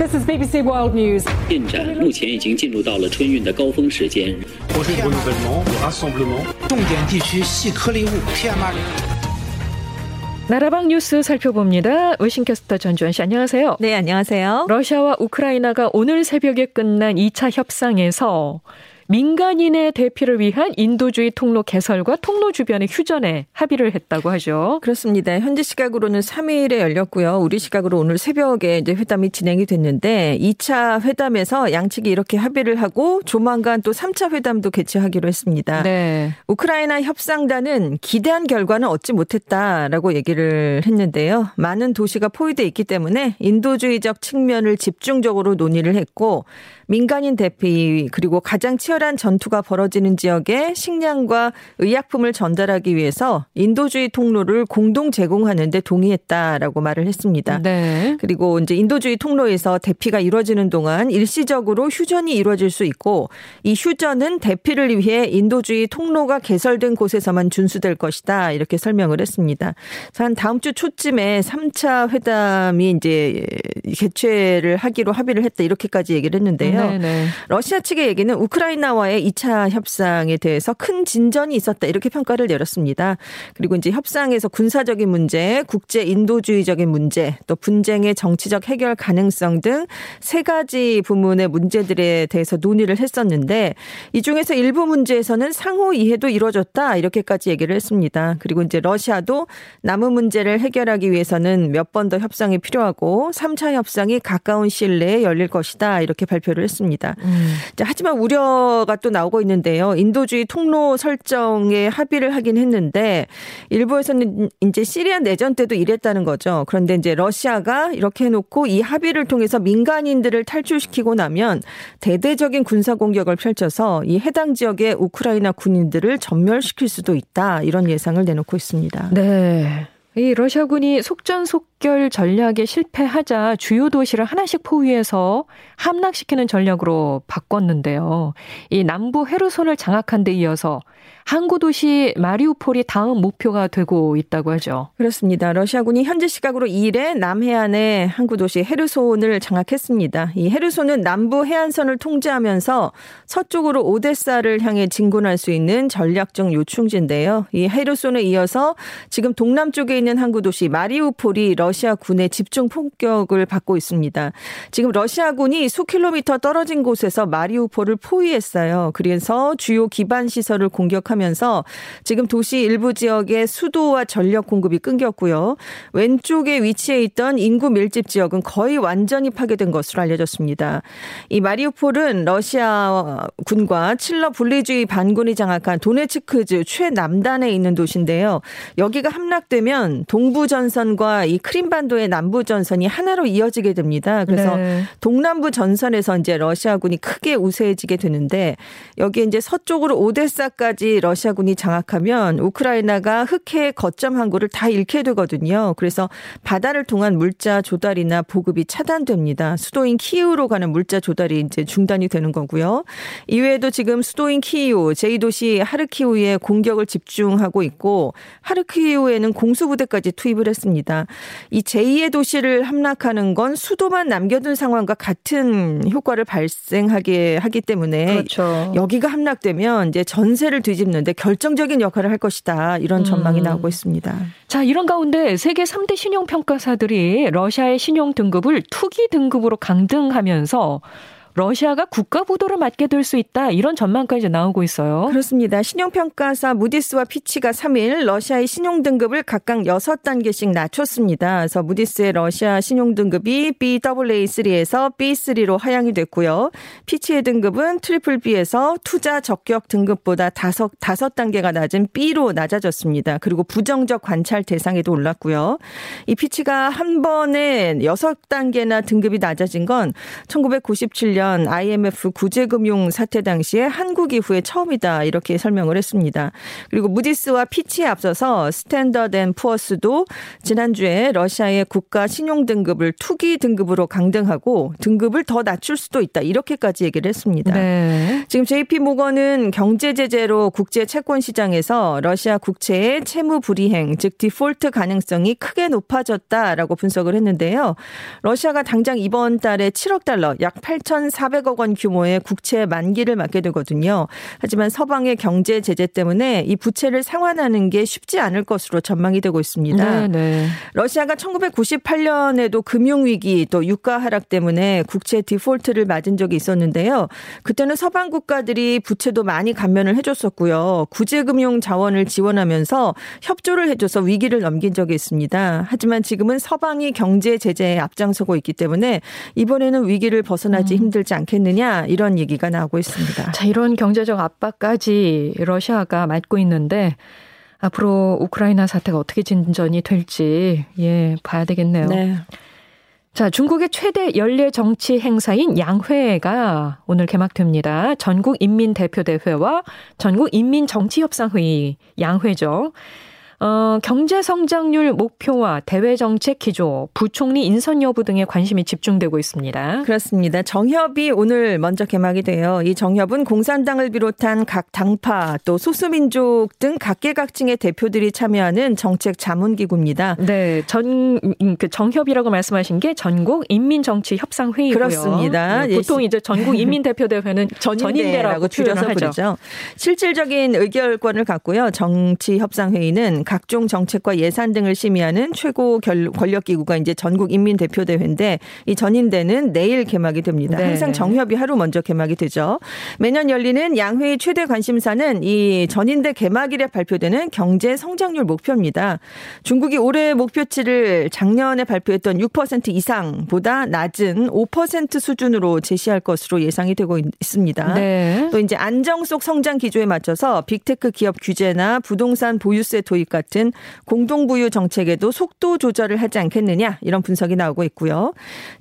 This is BBC World News. 进展目前已经进入到了春运的高峰时间。 projet de renouvellement, de rassemblement. 重点地区细颗粒物 PM2.5。 나라방 뉴스 살펴봅니다. 외신캐스터 전주현 씨 안녕하세요. 네, 안녕하세요. 러시아와 우크라이나가 오늘 새벽에 끝난 2차 협상에서 민간인의 대피를 위한 인도주의 통로 개설과 통로 주변의 휴전에 합의를 했다고 하죠. 그렇습니다. 현지 시각으로는 3일에 열렸고요. 우리 시각으로 오늘 새벽에 이제 회담이 진행이 됐는데 2차 회담에서 양측이 이렇게 합의를 하고 조만간 또 3차 회담도 개최하기로 했습니다. 네. 우크라이나 협상단은 기대한 결과는 얻지 못했다라고 얘기를 했는데요. 많은 도시가 포위돼 있기 때문에 인도주의적 측면을 집중적으로 논의를 했고 민간인 대피 그리고 가장 치열 한 전투가 벌어지는 지역에 식량과 의약품을 전달하기 위해서 인도주의 통로를 공동 제공하는 데 동의했다라고 말을 했습니다. 네. 그리고 이제 인도주의 통로에서 대피가 이루어지는 동안 일시적으로 휴전이 이루어질 수 있고 이 휴전은 대피를 위해 인도주의 통로가 개설된 곳에서만 준수될 것이다. 이렇게 설명을 했습니다. 한 다음 주 초쯤에 3차 회담이 이제 개최를 하기로 합의를 했다. 이렇게까지 얘기를 했는데요. 네네. 러시아 측의 얘기는 우크라이나 와의 2차 협상에 대해서 큰 진전이 있었다 이렇게 평가를 내렸습니다. 그리고 이제 협상에서 군사적인 문제, 국제 인도주의적인 문제, 또 분쟁의 정치적 해결 가능성 등 세 가지 부문의 문제들에 대해서 논의를 했었는데 이 중에서 일부 문제에서는 상호 이해도 이루어졌다 이렇게까지 얘기를 했습니다. 그리고 이제 러시아도 남은 문제를 해결하기 위해서는 몇 번 더 협상이 필요하고 3차 협상이 가까운 시일 내에 열릴 것이다 이렇게 발표를 했습니다. 음. 자, 하지만 우려 가 또 나오고 있는데요. 인도주의 통로 설정에 합의를 하긴 했는데 일부에서는 이제 시리아 내전 때도 이랬다는 거죠. 그런데 이제 러시아가 이렇게 해놓고 이 합의를 통해서 민간인들을 탈출시키고 나면 대대적인 군사 공격을 펼쳐서 이 해당 지역의 우크라이나 군인들을 전멸시킬 수도 있다 이런 예상을 내놓고 있습니다. 네. 이 러시아군이 속전속 결 전략에 실패하자 주요 도시를 하나씩 포위해서 함락시키는 전략으로 바꿨는데요. 이 남부 헤르손을 장악한 데 이어서 항구 도시 마리우폴이 다음 목표가 되고 있다고 하죠. 그렇습니다. 러시아군이 현지 시각으로 2일에 남해안의 항구 도시 헤르손을 장악했습니다. 이 헤르손은 남부 해안선을 통제하면서 서쪽으로 오데사를 향해 진군할 수 있는 전략적 요충지인데요. 이 헤르손에 이어서 지금 동남쪽에 있는 항구 도시 마리우폴이 러 시아 군의 집중 폭격을 받고 있습니다. 지금 러시아군이 수 킬로미터 떨어진 곳에서 마리우폴을 포위했어요. 그래서 주요 기반 시설을 공격하면서 지금 도시 일부 지역의 수도와 전력 공급이 끊겼고요. 왼쪽에 위치해 있던 인구 밀집 지역은 거의 완전히 파괴된 것으로 알려졌습니다. 이 마리우폴은 러시아 군과 칠러 분리주의 반군이 장악한 도네츠크즈 최남단에 있는 도시인데요. 여기가 함락되면 동부 전선과 이 크림 반도의 남부 전선이 하나로 이어지게 됩니다. 그래서 네. 동남부 전선에서 이제 러시아군이 크게 우세해지게 되는데 여기에 이제 서쪽으로 오데사까지 러시아군이 장악하면 우크라이나가 흑해 거점 항구를 다 잃게 되거든요. 그래서 바다를 통한 물자 조달이나 보급이 차단됩니다. 수도인 키이우로 가는 물자 조달이 이제 중단이 되는 거고요. 이외에도 지금 수도인 키이우, 제2도시 하르키우에 공격을 집중하고 있고 하르키우에는 공수부대까지 투입을 했습니다. 이 제2의 도시를 함락하는 건 수도만 남겨둔 상황과 같은 효과를 발생하게 하기 때문에 그렇죠. 여기가 함락되면 이제 전세를 뒤집는데 결정적인 역할을 할 것이다. 이런 전망이 음. 나오고 있습니다. 자, 이런 가운데 세계 3대 신용 평가사들이 러시아의 신용 등급을 투기 등급으로 강등하면서 러시아가 국가 부도를 맞게 될 수 있다. 이런 전망까지 나오고 있어요. 그렇습니다. 신용평가사 무디스와 피치가 3일 러시아의 신용등급을 각각 6단계씩 낮췄습니다. 그래서 무디스의 러시아 신용등급이 BAA3에서 B3로 하향이 됐고요. 피치의 등급은 트리플 B에서 투자 적격 등급보다 5, 5단계가 낮은 B로 낮아졌습니다. 그리고 부정적 관찰 대상에도 올랐고요. 이 피치가 한 번에 6단계나 등급이 낮아진 건 1997년 2008년 IMF 구제금융 사태 당시에 한국 이후에 처음이다 이렇게 설명을 했습니다. 그리고 무디스와 피치에 앞서서 스탠더드 앤 푸어스도 지난주에 러시아의 국가 신용 등급을 투기 등급으로 강등하고 등급을 더 낮출 수도 있다 이렇게까지 얘기를 했습니다. 네. 지금 JP 모건은 경제 제재로 국제 채권 시장에서 러시아 국채의 채무 불이행 즉 디폴트 가능성이 크게 높아졌다라고 분석을 했는데요. 러시아가 당장 이번 달에 7억 달러 약 8,400억 원 규모의 국채 만기를 맞게 되거든요. 하지만 서방의 경제 제재 때문에 이 부채를 상환하는 게 쉽지 않을 것으로 전망이 되고 있습니다. 네, 네. 러시아가 1998년에도 금융 위기 또 유가 하락 때문에 국채 디폴트를 맞은 적이 있었는데요. 그때는 서방 국가들이 부채도 많이 감면을 해줬었고요. 구제금융 자원을 지원하면서 협조를 해줘서 위기를 넘긴 적이 있습니다. 하지만 지금은 서방이 경제 제재에 앞장서고 있기 때문에 이번에는 위기를 벗어나지 음. 힘들 지 않겠느냐 이런 얘기가 나오고 있습니다. 자, 이런 경제적 압박까지 러시아가 맞고 있는데 앞으로 우크라이나 사태가 어떻게 진전이 될지 예 봐야 되겠네요. 네. 자, 중국의 최대 연례 정치 행사인 양회가 오늘 개막됩니다. 전국 인민 대표 대회와 전국 인민 정치 협상 회의 양회죠. 어, 경제 성장률 목표와 대외 정책 기조, 부총리 인선 여부 등에 관심이 집중되고 있습니다. 그렇습니다. 정협이 오늘 먼저 개막이 돼요. 이 정협은 공산당을 비롯한 각 당파 또 소수민족 등 각계각층의 대표들이 참여하는 정책 자문 기구입니다. 네, 전 그 정협이라고 말씀하신 게 전국 인민 정치 협상 회의고요. 그렇습니다. 네, 보통 이제 전국 인민 대표 대회는 전인대라고 줄여서 부르죠. 실질적인 의결권을 갖고요. 정치 협상 회의는 각종 정책과 예산 등을 심의하는 최고 권력 기구가 이제 전국 인민 대표 대회인데 이 전인대는 내일 개막이 됩니다. 네. 항상 정협이 하루 먼저 개막이 되죠. 매년 열리는 양회의 최대 관심사는 이 전인대 개막일에 발표되는 경제 성장률 목표입니다. 중국이 올해 목표치를 작년에 발표했던 6% 이상보다 낮은 5% 수준으로 제시할 것으로 예상이 되고 있습니다. 네. 또 이제 안정 속 성장 기조에 맞춰서 빅테크 기업 규제나 부동산 보유세 도입까지 같은 공동부유 정책에도 속도 조절을 하지 않겠느냐 이런 분석이 나오고 있고요.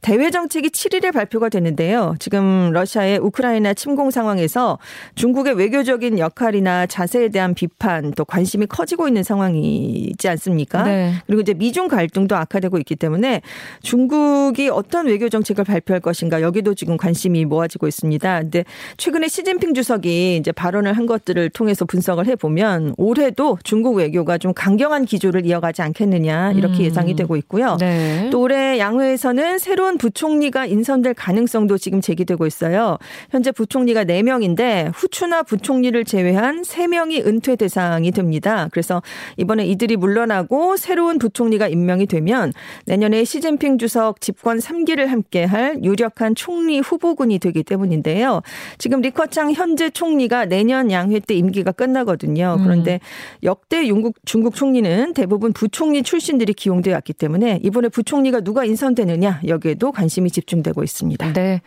대외 정책이 7일에 발표가 되는데요. 지금 러시아의 우크라이나 침공 상황에서 중국의 외교적인 역할이나 자세에 대한 비판 또 관심이 커지고 있는 상황이지 않습니까? 네. 그리고 이제 미중 갈등도 악화되고 있기 때문에 중국이 어떤 외교 정책을 발표할 것인가 여기도 지금 관심이 모아지고 있습니다. 근데 최근에 시진핑 주석이 이제 발언을 한 것들을 통해서 분석을 해 보면 올해도 중국 외교가 좀 강경한 기조를 이어가지 않겠느냐 이렇게 음. 예상이 되고 있고요. 네. 또 올해 양회에서는 새로운 부총리가 인선될 가능성도 지금 제기되고 있어요. 현재 부총리가 4명인데 후추나 부총리를 제외한 3명이 은퇴 대상이 됩니다. 그래서 이번에 이들이 물러나고 새로운 부총리가 임명이 되면 내년에 시진핑 주석 집권 3기를 함께할 유력한 총리 후보군이 되기 때문인데요. 지금 리커창 현재 총리가 내년 양회 때 임기가 끝나거든요. 그런데 음. 역대 중국 중국 총리는 대부분 부총리 출신들이 기용되어 왔기 때문에 이번에 부총리가 누가 인선되느냐 여기에도 관심이 집중되고 있습니다. 네.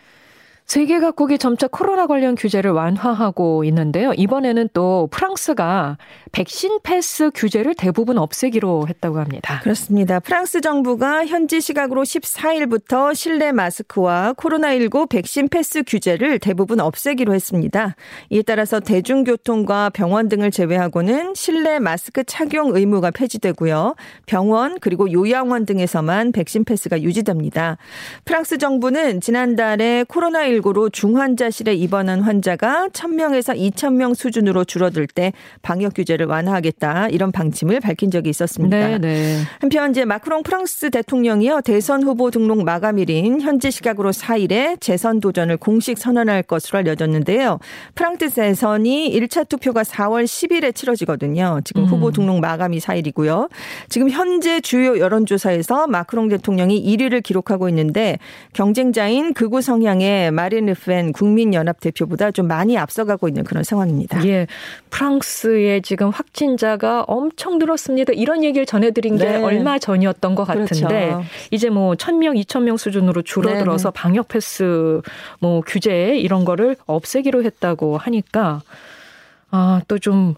세계 각국이 점차 코로나 관련 규제를 완화하고 있는데요. 이번에는 또 프랑스가 백신 패스 규제를 대부분 없애기로 했다고 합니다. 그렇습니다. 프랑스 정부가 현지 시각으로 14일부터 실내 마스크와 코로나19 백신 패스 규제를 대부분 없애기로 했습니다. 이에 따라서 대중교통과 병원 등을 제외하고는 실내 마스크 착용 의무가 폐지되고요. 병원 그리고 요양원 등에서만 백신 패스가 유지됩니다. 프랑스 정부는 지난달에 코로나19 코로나19로 중환자실에 입원한 환자가 1000명에서 2000명 수준으로 줄어들 때 방역 규제를 완화하겠다 이런 방침을 밝힌 적이 있었습니다. 네, 네. 한편 이제 마크롱 프랑스 대통령이요 대선 후보 등록 마감일인 현지 시각으로 4일에 재선 도전을 공식 선언할 것으로 알려졌는데요. 프랑스 대선이 1차 투표가 4월 10일에 치러지거든요. 지금 음. 후보 등록 마감이 4일이고요. 지금 현재 주요 여론조사에서 마크롱 대통령이 1위를 기록하고 있는데 경쟁자인 극우 성향의 마린 르펜 국민연합 대표보다 좀 많이 앞서가고 있는 그런 상황입니다. 예. 프랑스의 지금 확진자가 엄청 늘었습니다. 이런 얘기를 전해드린 게 네. 얼마 전이었던 것 같은데 그렇죠. 이제 뭐 1000명, 2000명 수준으로 줄어들어서 네. 방역 패스 뭐 규제 이런 거를 없애기로 했다고 하니까 아, 또 좀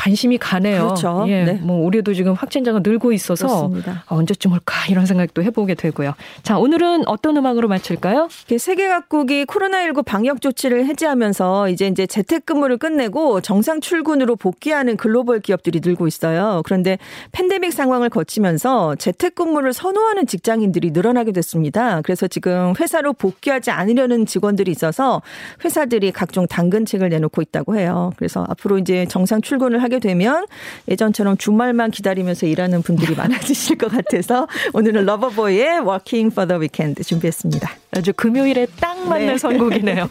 관심이 가네요. 그렇죠. 예, 네. 뭐 우리도 지금 확진자가 늘고 있어서 그렇습니다. 아, 언제쯤 올까 이런 생각도 해보게 되고요. 자, 오늘은 어떤 음악으로 마칠까요? 세계 각국이 코로나19 방역 조치를 해제하면서 이제 이제 재택근무를 끝내고 정상 출근으로 복귀하는 글로벌 기업들이 늘고 있어요. 그런데 팬데믹 상황을 거치면서 재택근무를 선호하는 직장인들이 늘어나게 됐습니다. 그래서 지금 회사로 복귀하지 않으려는 직원들이 있어서 회사들이 각종 당근책을 내놓고 있다고 해요. 그래서 앞으로 이제 정상 출근을 하게 되면 예전처럼 주말만 기다리면서 일하는 분들이 많아지실 것 같아서 오늘은 러버보이의 Working for the Weekend 준비했습니다. 아주 금요일에 딱 맞는 네. 선곡이네요.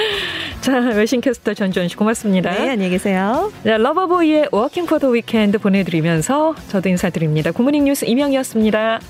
자, 외신 캐스터 전주현 씨 고맙습니다. 네, 안녕히 계세요. 자, 러버보이의 Working for the Weekend 보내드리면서 저도 인사드립니다. 굿모닝 뉴스 이명이었습니다.